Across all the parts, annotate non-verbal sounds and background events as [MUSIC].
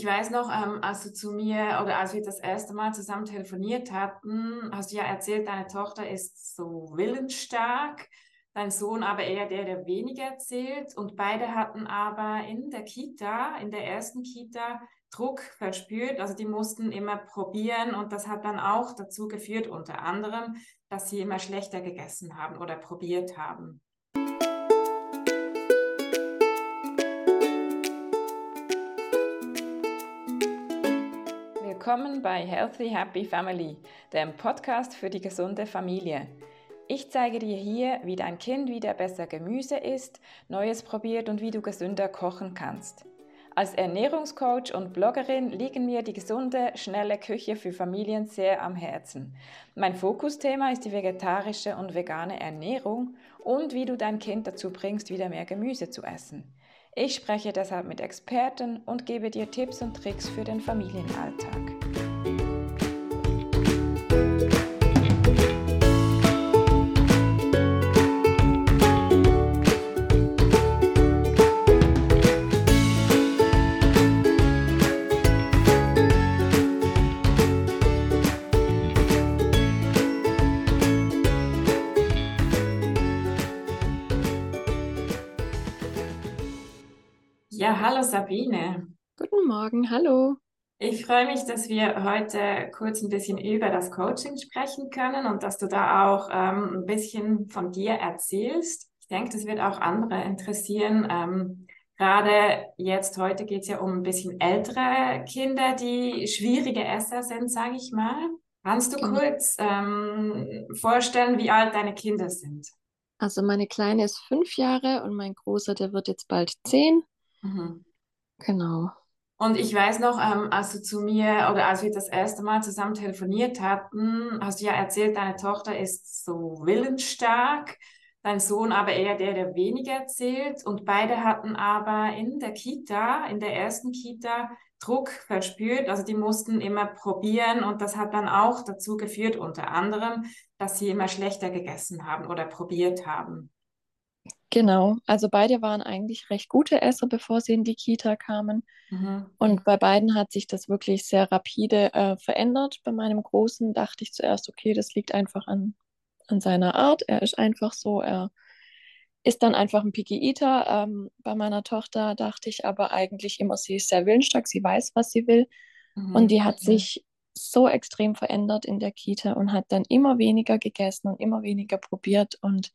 ich weiß noch, ähm, als du zu mir oder als wir das erste Mal zusammen telefoniert hatten, hast du ja erzählt, deine Tochter ist so willensstark, dein Sohn aber eher der, der weniger erzählt. Und beide hatten aber in der Kita, in der ersten Kita, Druck verspürt. Also die mussten immer probieren und das hat dann auch dazu geführt, unter anderem, dass sie immer schlechter gegessen haben oder probiert haben. Willkommen bei Healthy Happy Family, dem Podcast für die gesunde Familie. Ich zeige dir hier, wie dein Kind wieder besser Gemüse isst, Neues probiert und wie du gesünder kochen kannst. Als Ernährungscoach und Bloggerin liegen mir die gesunde, schnelle Küche für Familien sehr am Herzen. Mein Fokusthema ist die vegetarische und vegane Ernährung und wie du dein Kind dazu bringst, wieder mehr Gemüse zu essen. Ich spreche deshalb mit Experten und gebe dir Tipps und Tricks für den Familienalltag. Sabine. Guten Morgen, hallo. Ich freue mich, dass wir heute kurz ein bisschen über das Coaching sprechen können und dass du da auch ähm, ein bisschen von dir erzählst. Ich denke, das wird auch andere interessieren. Ähm, gerade jetzt, heute geht es ja um ein bisschen ältere Kinder, die schwierige Esser sind, sage ich mal. Kannst du genau. kurz ähm, vorstellen, wie alt deine Kinder sind? Also meine Kleine ist fünf Jahre und mein Großer, der wird jetzt bald zehn. Mhm. Genau. Und ich weiß noch, ähm, als du zu mir oder als wir das erste Mal zusammen telefoniert hatten, hast du ja erzählt, deine Tochter ist so willensstark, dein Sohn aber eher der, der weniger erzählt. Und beide hatten aber in der Kita, in der ersten Kita, Druck verspürt. Also die mussten immer probieren und das hat dann auch dazu geführt, unter anderem, dass sie immer schlechter gegessen haben oder probiert haben. Genau, also beide waren eigentlich recht gute Esser, bevor sie in die Kita kamen. Mhm. Und bei beiden hat sich das wirklich sehr rapide äh, verändert. Bei meinem Großen dachte ich zuerst, okay, das liegt einfach an, an seiner Art. Er ist einfach so, er ist dann einfach ein Picky Eater. Ähm, bei meiner Tochter dachte ich aber eigentlich immer, sie ist sehr willensstark, sie weiß, was sie will. Mhm. Und die hat mhm. sich so extrem verändert in der Kita und hat dann immer weniger gegessen und immer weniger probiert und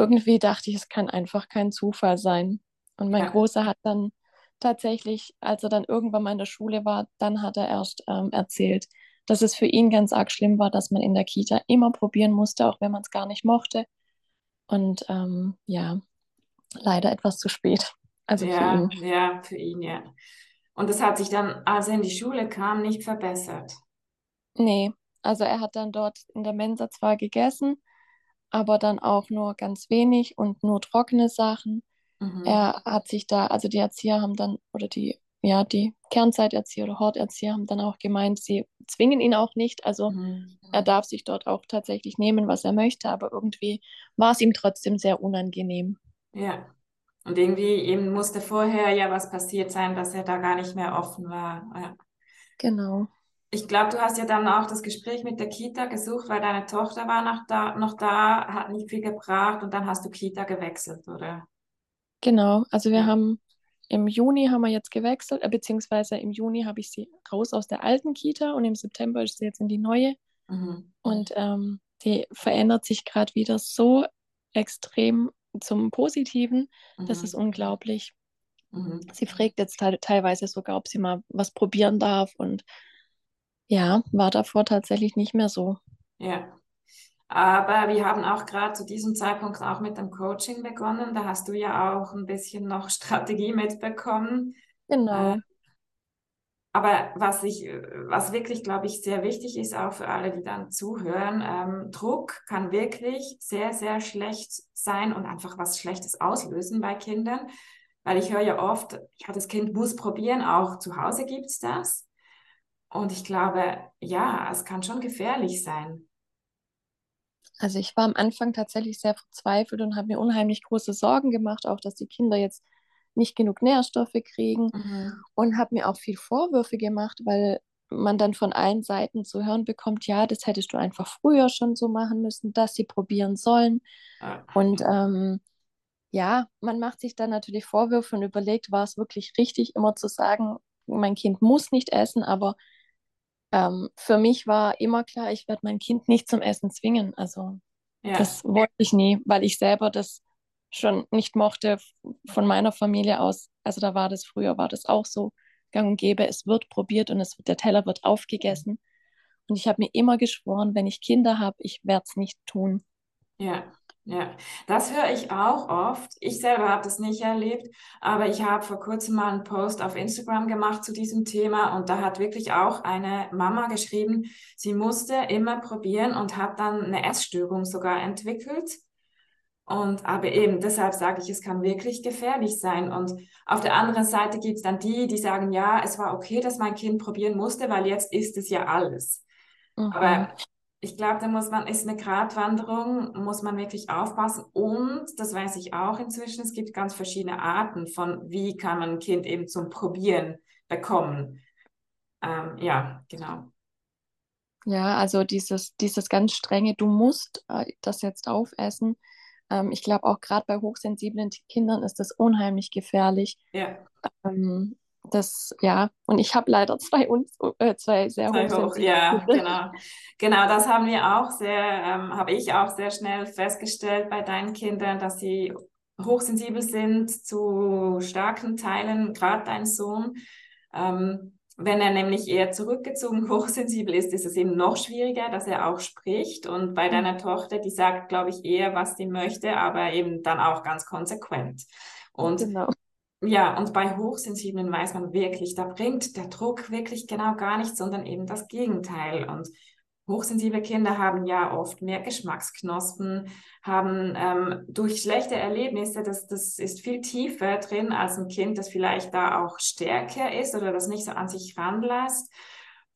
irgendwie dachte ich, es kann einfach kein Zufall sein. Und mein ja. Großer hat dann tatsächlich, als er dann irgendwann mal in der Schule war, dann hat er erst ähm, erzählt, dass es für ihn ganz arg schlimm war, dass man in der Kita immer probieren musste, auch wenn man es gar nicht mochte. Und ähm, ja, leider etwas zu spät. Also ja, für ihn. Ja, für ihn, ja. Und das hat sich dann, als er in die Schule kam, nicht verbessert. Nee, also er hat dann dort in der Mensa zwar gegessen, aber dann auch nur ganz wenig und nur trockene Sachen. Mhm. Er hat sich da, also die Erzieher haben dann, oder die, ja, die Kernzeiterzieher oder Horterzieher haben dann auch gemeint, sie zwingen ihn auch nicht. Also mhm. er darf sich dort auch tatsächlich nehmen, was er möchte, aber irgendwie war es ihm trotzdem sehr unangenehm. Ja. Und irgendwie eben musste vorher ja was passiert sein, dass er da gar nicht mehr offen war. Ja. Genau. Ich glaube, du hast ja dann auch das Gespräch mit der Kita gesucht, weil deine Tochter war noch da, noch da, hat nicht viel gebracht und dann hast du Kita gewechselt, oder? Genau, also wir haben im Juni haben wir jetzt gewechselt, äh, beziehungsweise im Juni habe ich sie raus aus der alten Kita und im September ist sie jetzt in die neue. Mhm. Und ähm, die verändert sich gerade wieder so extrem zum Positiven. Mhm. Das ist unglaublich. Mhm. Sie fragt jetzt teilweise sogar, ob sie mal was probieren darf und ja, war davor tatsächlich nicht mehr so. Ja. Aber wir haben auch gerade zu diesem Zeitpunkt auch mit dem Coaching begonnen. Da hast du ja auch ein bisschen noch [LAUGHS] Strategie mitbekommen. Genau. Äh, aber was ich, was wirklich, glaube ich, sehr wichtig ist, auch für alle, die dann zuhören, ähm, Druck kann wirklich sehr, sehr schlecht sein und einfach was Schlechtes auslösen bei Kindern. Weil ich höre ja oft, ja, das Kind muss probieren, auch zu Hause gibt es das. Und ich glaube, ja, es kann schon gefährlich sein. Also ich war am Anfang tatsächlich sehr verzweifelt und habe mir unheimlich große Sorgen gemacht, auch dass die Kinder jetzt nicht genug Nährstoffe kriegen mhm. und habe mir auch viel Vorwürfe gemacht, weil man dann von allen Seiten zu hören bekommt, ja, das hättest du einfach früher schon so machen müssen, dass sie probieren sollen. Ah. Und ähm, ja, man macht sich dann natürlich Vorwürfe und überlegt, war es wirklich richtig, immer zu sagen, mein Kind muss nicht essen, aber ähm, für mich war immer klar, ich werde mein Kind nicht zum Essen zwingen. Also ja. das wollte ich nie, weil ich selber das schon nicht mochte von meiner Familie aus. Also da war das früher, war das auch so gang und gäbe. Es wird probiert und es, der Teller wird aufgegessen. Und ich habe mir immer geschworen, wenn ich Kinder habe, ich werde es nicht tun. Ja, ja, das höre ich auch oft. Ich selber habe das nicht erlebt, aber ich habe vor kurzem mal einen Post auf Instagram gemacht zu diesem Thema und da hat wirklich auch eine Mama geschrieben, sie musste immer probieren und hat dann eine Essstörung sogar entwickelt. Und aber eben deshalb sage ich, es kann wirklich gefährlich sein. Und auf der anderen Seite gibt es dann die, die sagen, ja, es war okay, dass mein Kind probieren musste, weil jetzt ist es ja alles. Mhm. Aber ich glaube, da muss man, ist eine Gratwanderung, muss man wirklich aufpassen. Und das weiß ich auch inzwischen, es gibt ganz verschiedene Arten von, wie kann man ein Kind eben zum Probieren bekommen. Ähm, ja, genau. Ja, also dieses, dieses ganz strenge, du musst äh, das jetzt aufessen. Ähm, ich glaube auch gerade bei hochsensiblen Kindern ist das unheimlich gefährlich. Ja. Ähm, das, ja, und ich habe leider zwei, äh, zwei sehr zwei hoch, Ja, genau. Genau, das haben wir auch sehr, ähm, habe ich auch sehr schnell festgestellt bei deinen Kindern, dass sie hochsensibel sind zu starken Teilen, gerade dein Sohn. Ähm, wenn er nämlich eher zurückgezogen [LAUGHS] hochsensibel ist, ist es eben noch schwieriger, dass er auch spricht. Und bei mhm. deiner Tochter, die sagt, glaube ich, eher, was sie möchte, aber eben dann auch ganz konsequent. Und genau. Ja, und bei Hochsensiblen weiß man wirklich, da bringt der Druck wirklich genau gar nichts, sondern eben das Gegenteil. Und hochsensible Kinder haben ja oft mehr Geschmacksknospen, haben ähm, durch schlechte Erlebnisse, das, das ist viel tiefer drin als ein Kind, das vielleicht da auch stärker ist oder das nicht so an sich ranlässt.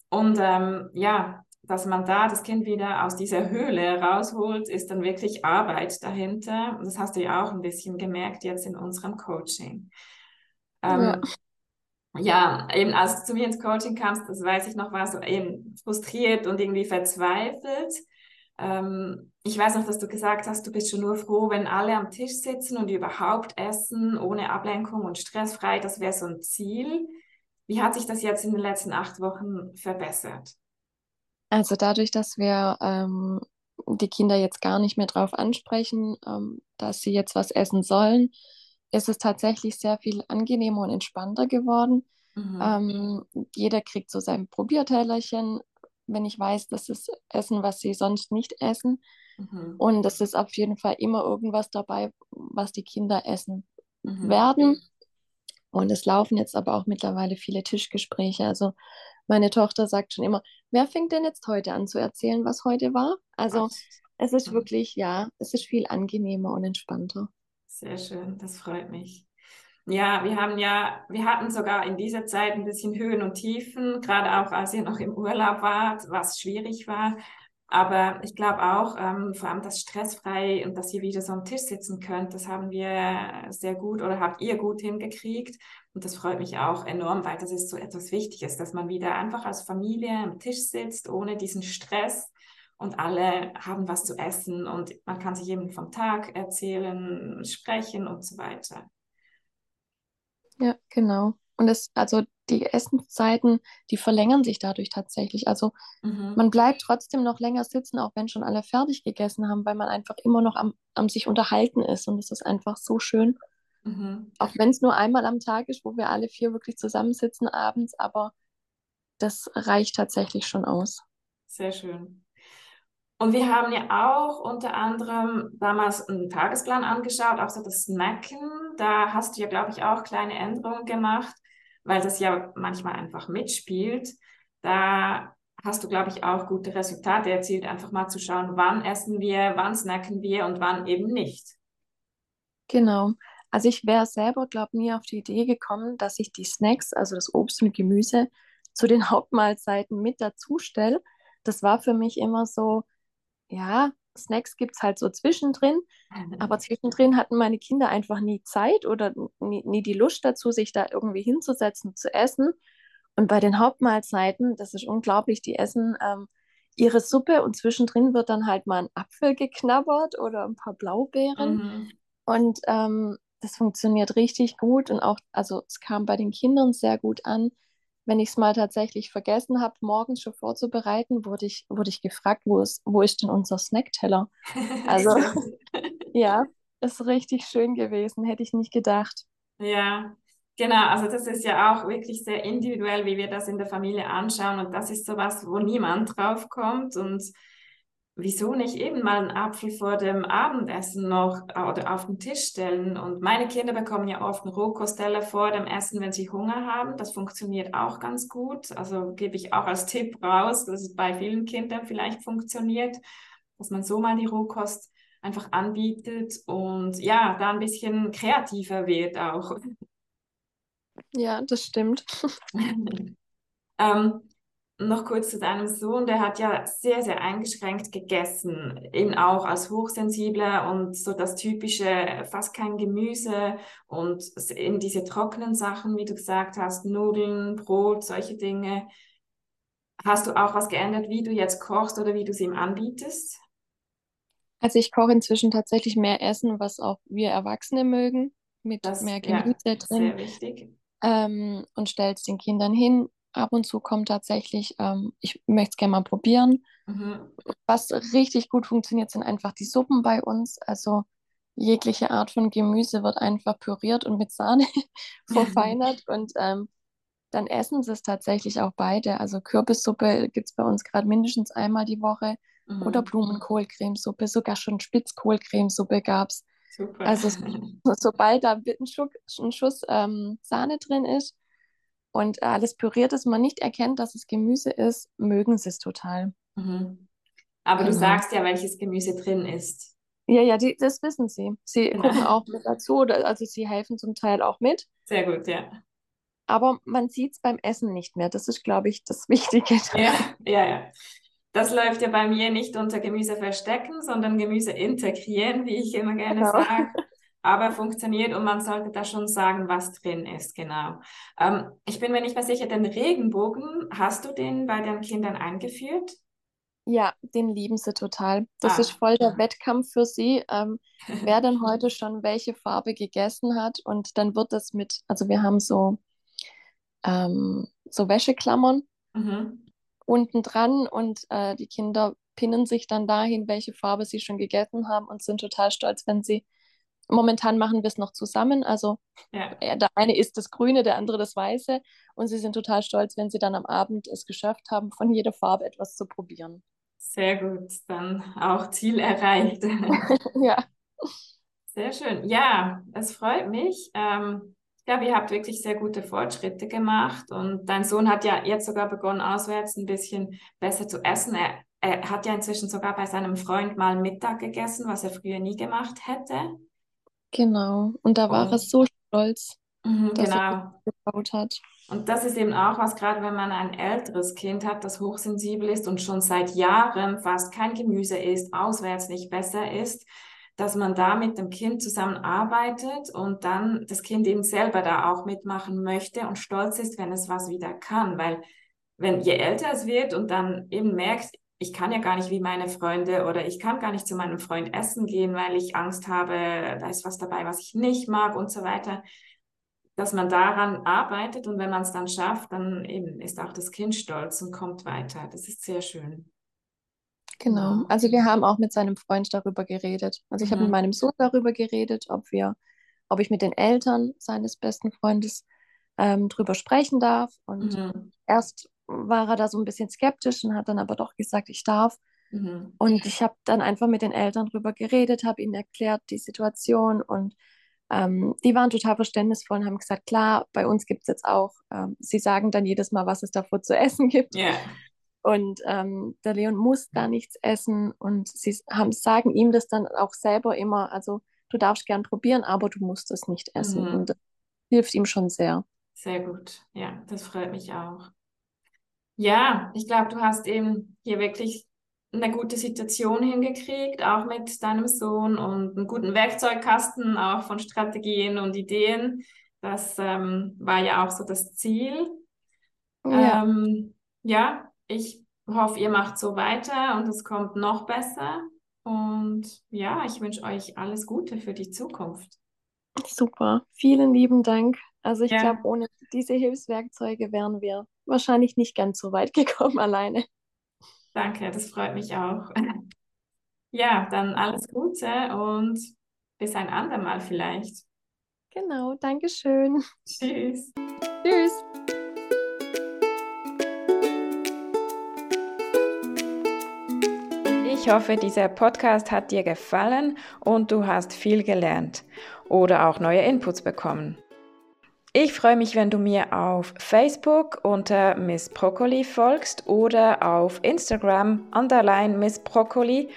Und ähm, ja, dass man da das Kind wieder aus dieser Höhle rausholt, ist dann wirklich Arbeit dahinter. Das hast du ja auch ein bisschen gemerkt jetzt in unserem Coaching. Ähm, ja. ja. eben als du zu mir ins Coaching kamst, das weiß ich noch, warst du eben frustriert und irgendwie verzweifelt. Ähm, ich weiß noch, dass du gesagt hast, du bist schon nur froh, wenn alle am Tisch sitzen und überhaupt essen, ohne Ablenkung und stressfrei. Das wäre so ein Ziel. Wie hat sich das jetzt in den letzten acht Wochen verbessert? Also dadurch, dass wir ähm, die Kinder jetzt gar nicht mehr darauf ansprechen, ähm, dass sie jetzt was essen sollen, ist es tatsächlich sehr viel angenehmer und entspannter geworden. Mhm. Ähm, jeder kriegt so sein Probiertellerchen, wenn ich weiß, das ist Essen, was sie sonst nicht essen. Mhm. Und es ist auf jeden Fall immer irgendwas dabei, was die Kinder essen mhm. werden. Und es laufen jetzt aber auch mittlerweile viele Tischgespräche. Also meine Tochter sagt schon immer, wer fängt denn jetzt heute an zu erzählen, was heute war? Also es ist mhm. wirklich, ja, es ist viel angenehmer und entspannter. Sehr schön, das freut mich. Ja, wir haben ja, wir hatten sogar in dieser Zeit ein bisschen Höhen und Tiefen, gerade auch als ihr noch im Urlaub wart, was schwierig war. Aber ich glaube auch, ähm, vor allem das stressfrei und dass ihr wieder so am Tisch sitzen könnt, das haben wir sehr gut oder habt ihr gut hingekriegt. Und das freut mich auch enorm, weil das ist so etwas Wichtiges, dass man wieder einfach als Familie am Tisch sitzt, ohne diesen Stress und alle haben was zu essen und man kann sich eben vom Tag erzählen, sprechen und so weiter. Ja, genau. Und es, also die Essenszeiten, die verlängern sich dadurch tatsächlich. Also mhm. man bleibt trotzdem noch länger sitzen, auch wenn schon alle fertig gegessen haben, weil man einfach immer noch am, am sich unterhalten ist. Und es ist einfach so schön. Mhm. Auch wenn es nur einmal am Tag ist, wo wir alle vier wirklich zusammensitzen abends, aber das reicht tatsächlich schon aus. Sehr schön. Und wir haben ja auch unter anderem damals einen Tagesplan angeschaut, auch so das Snacken. Da hast du ja, glaube ich, auch kleine Änderungen gemacht, weil das ja manchmal einfach mitspielt. Da hast du, glaube ich, auch gute Resultate erzielt, einfach mal zu schauen, wann essen wir, wann snacken wir und wann eben nicht. Genau. Also ich wäre selber, glaube ich, nie auf die Idee gekommen, dass ich die Snacks, also das Obst und Gemüse, zu den [LAUGHS] Hauptmahlzeiten mit dazu stelle. Das war für mich immer so, ja, Snacks gibt es halt so zwischendrin. Aber zwischendrin hatten meine Kinder einfach nie Zeit oder nie, nie die Lust dazu, sich da irgendwie hinzusetzen, zu essen. Und bei den Hauptmahlzeiten, das ist unglaublich, die essen ähm, ihre Suppe und zwischendrin wird dann halt mal ein Apfel geknabbert oder ein paar Blaubeeren. Mhm. Und ähm, das funktioniert richtig gut und auch, also es kam bei den Kindern sehr gut an. Wenn ich es mal tatsächlich vergessen habe, morgens schon vorzubereiten, wurde ich, wurde ich gefragt, wo ist, wo ist denn unser Snackteller? Also [LAUGHS] [LAUGHS] ja, ist richtig schön gewesen, hätte ich nicht gedacht. Ja, Genau, also das ist ja auch wirklich sehr individuell, wie wir das in der Familie anschauen. Und das ist sowas, wo niemand drauf kommt. Und wieso nicht eben mal einen Apfel vor dem Abendessen noch oder auf den Tisch stellen? Und meine Kinder bekommen ja oft einen Rohkosteller vor dem Essen, wenn sie Hunger haben. Das funktioniert auch ganz gut. Also gebe ich auch als Tipp raus, dass es bei vielen Kindern vielleicht funktioniert, dass man so mal die Rohkost einfach anbietet und ja, da ein bisschen kreativer wird auch. Ja, das stimmt. [LAUGHS] [LAUGHS] ähm, noch kurz zu deinem Sohn, der hat ja sehr, sehr eingeschränkt gegessen, eben auch als Hochsensibler und so das typische, fast kein Gemüse und eben diese trockenen Sachen, wie du gesagt hast, Nudeln, Brot, solche Dinge. Hast du auch was geändert, wie du jetzt kochst oder wie du es ihm anbietest? Also ich koche inzwischen tatsächlich mehr Essen, was auch wir Erwachsene mögen, mit das, mehr Gemüse ja, drin. Sehr wichtig ähm, und stelle es den Kindern hin. Ab und zu kommt tatsächlich, ähm, ich möchte es gerne mal probieren. Mhm. Was richtig gut funktioniert, sind einfach die Suppen bei uns. Also jegliche Art von Gemüse wird einfach püriert und mit Sahne [LAUGHS] verfeinert [LAUGHS] und ähm, dann essen sie es tatsächlich auch beide. Also Kürbissuppe gibt es bei uns gerade mindestens einmal die Woche mhm. oder Blumenkohlcremesuppe, sogar schon Spitzkohlcremesuppe gab es. Also [LAUGHS] sobald da ein, Schuck, ein Schuss ähm, Sahne drin ist und alles püriert ist, man nicht erkennt, dass es Gemüse ist, mögen sie es total. Mhm. Aber genau. du sagst ja, welches Gemüse drin ist. Ja, ja, die, das wissen sie. Sie ja. gucken auch mit dazu, also sie helfen zum Teil auch mit. Sehr gut, ja. Aber man sieht es beim Essen nicht mehr. Das ist, glaube ich, das Wichtige. [LAUGHS] Ja, ja, ja. Das läuft ja bei mir nicht unter Gemüse verstecken, sondern Gemüse integrieren, wie ich immer gerne genau. sage. Aber funktioniert und man sollte da schon sagen, was drin ist, genau. Ähm, ich bin mir nicht mehr sicher, den Regenbogen, hast du den bei deinen Kindern eingeführt? Ja, den lieben sie total. Das ah, ist voll der ja. Wettkampf für sie, ähm, [LAUGHS] wer denn heute schon welche Farbe gegessen hat. Und dann wird das mit, also wir haben so, ähm, so Wäscheklammern. Mhm unten dran und äh, die Kinder pinnen sich dann dahin, welche Farbe sie schon gegessen haben und sind total stolz, wenn sie momentan machen wir es noch zusammen. Also ja. der eine isst das Grüne, der andere das Weiße und sie sind total stolz, wenn sie dann am Abend es geschafft haben, von jeder Farbe etwas zu probieren. Sehr gut, dann auch Ziel erreicht. [LAUGHS] ja. Sehr schön. Ja, es freut mich. Ähm, ja, ihr habt wirklich sehr gute Fortschritte gemacht und dein Sohn hat ja jetzt sogar begonnen, auswärts ein bisschen besser zu essen. Er, er hat ja inzwischen sogar bei seinem Freund mal Mittag gegessen, was er früher nie gemacht hätte. Genau, und da war und, er so stolz, mh, dass genau. er gebaut hat. Und das ist eben auch was, gerade wenn man ein älteres Kind hat, das hochsensibel ist und schon seit Jahren fast kein Gemüse isst, auswärts nicht besser ist, dass man da mit dem Kind zusammenarbeitet und dann das Kind eben selber da auch mitmachen möchte und stolz ist, wenn es was wieder kann. Weil wenn je älter es wird und dann eben merkt, ich kann ja gar nicht wie meine Freunde oder ich kann gar nicht zu meinem Freund essen gehen, weil ich Angst habe, da ist was dabei, was ich nicht mag und so weiter, dass man daran arbeitet und wenn man es dann schafft, dann eben ist auch das Kind stolz und kommt weiter. Das ist sehr schön. Genau. Also wir haben auch mit seinem Freund darüber geredet. Also ich mhm. habe mit meinem Sohn darüber geredet, ob wir, ob ich mit den Eltern seines besten Freundes ähm, drüber sprechen darf. Und mhm. erst war er da so ein bisschen skeptisch und hat dann aber doch gesagt, ich darf. Mhm. Und ich habe dann einfach mit den Eltern drüber geredet, habe ihnen erklärt die Situation und ähm, die waren total verständnisvoll und haben gesagt, klar, bei uns gibt es jetzt auch, ähm, sie sagen dann jedes Mal, was es davor zu essen gibt. Yeah. Und ähm, der Leon muss da nichts essen und sie haben, sagen ihm das dann auch selber immer, also du darfst gern probieren, aber du musst es nicht essen. Mhm. Und das hilft ihm schon sehr. Sehr gut, ja, das freut mich auch. Ja, ich glaube, du hast eben hier wirklich eine gute Situation hingekriegt, auch mit deinem Sohn und einen guten Werkzeugkasten, auch von Strategien und Ideen. Das ähm, war ja auch so das Ziel. Ja. Ähm, ja, ich hoffe, ihr macht so weiter und es kommt noch besser. Und ja, ich wünsche euch alles Gute für die Zukunft. Super, vielen lieben Dank. Also ich ja. glaube, ohne diese Hilfswerkzeuge wären wir wahrscheinlich nicht ganz so weit [LAUGHS] gekommen alleine. Danke, das freut mich auch. [LAUGHS] Ja, dann alles Gute und bis ein andermal vielleicht. Genau, danke schön. Tschüss. Tschüss. Ich hoffe, dieser Podcast hat dir gefallen und du hast viel gelernt oder auch neue Inputs bekommen. Ich freue mich, wenn du mir auf Facebook unter Miss Broccoli folgst oder auf Instagram underline Miss Broccoli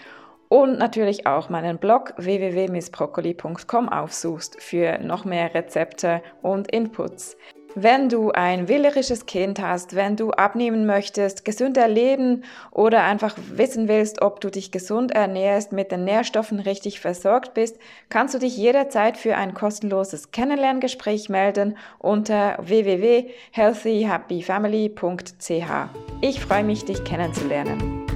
und natürlich auch meinen Blog www.missbroccoli.com aufsuchst für noch mehr Rezepte und Inputs. Wenn du ein wählerisches Kind hast, wenn du abnehmen möchtest, gesünder leben oder einfach wissen willst, ob du dich gesund ernährst, mit den Nährstoffen richtig versorgt bist, kannst du dich jederzeit für ein kostenloses Kennenlerngespräch melden unter www.healthyhappyfamily.ch. Ich freue mich, dich kennenzulernen.